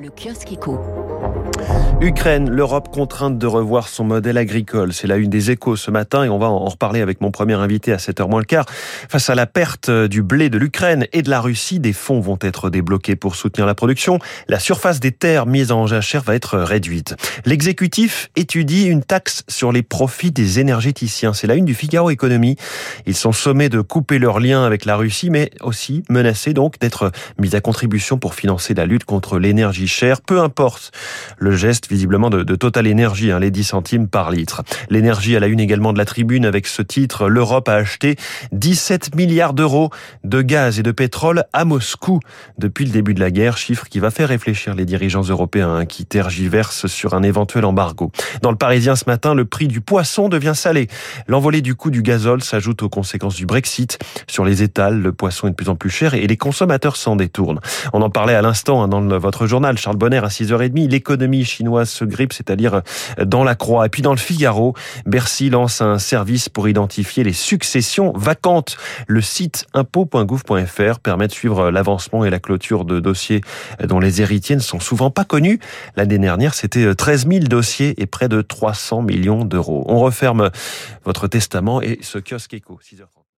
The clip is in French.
Le kiosque éco. Ukraine, l'Europe contrainte de revoir son modèle agricole. C'est la une des échos ce matin et on va en reparler avec mon premier invité à 7h moins le quart. Face à la perte du blé de l'Ukraine et de la Russie, des fonds vont être débloqués pour soutenir la production. La surface des terres mises en jachère va être réduite. L'exécutif étudie une taxe sur les profits des énergéticiens. C'est la une du Figaro Économie. Ils sont sommés de couper leurs liens avec la Russie, mais aussi menacés donc d'être mis à contribution pour financer la lutte contre l'énergie cher, peu importe le geste visiblement de, Total Énergie, hein, les 10 centimes par litre. L'énergie à la une également de la tribune avec ce titre, l'Europe a acheté 17 milliards d'euros de gaz et de pétrole à Moscou depuis le début de la guerre, chiffre qui va faire réfléchir les dirigeants européens hein, qui tergiversent sur un éventuel embargo. Dans le Parisien ce matin, le prix du poisson devient salé. L'envolée du coût du gazole s'ajoute aux conséquences du Brexit. Sur les étals, le poisson est de plus en plus cher et les consommateurs s'en détournent. On en parlait à l'instant hein, dans votre journal, Charles Bonner, à 6h30. L'économie chinoise se grippe, c'est-à-dire dans la croix. Et puis dans le Figaro, Bercy lance un service pour identifier les successions vacantes. Le site impôt.gouv.fr permet de suivre l'avancement et la clôture de dossiers dont les héritiers ne sont souvent pas connus. L'année dernière, c'était 13 000 dossiers et près de 300 millions d'euros. On referme votre testament et ce kiosque éco. 6h30.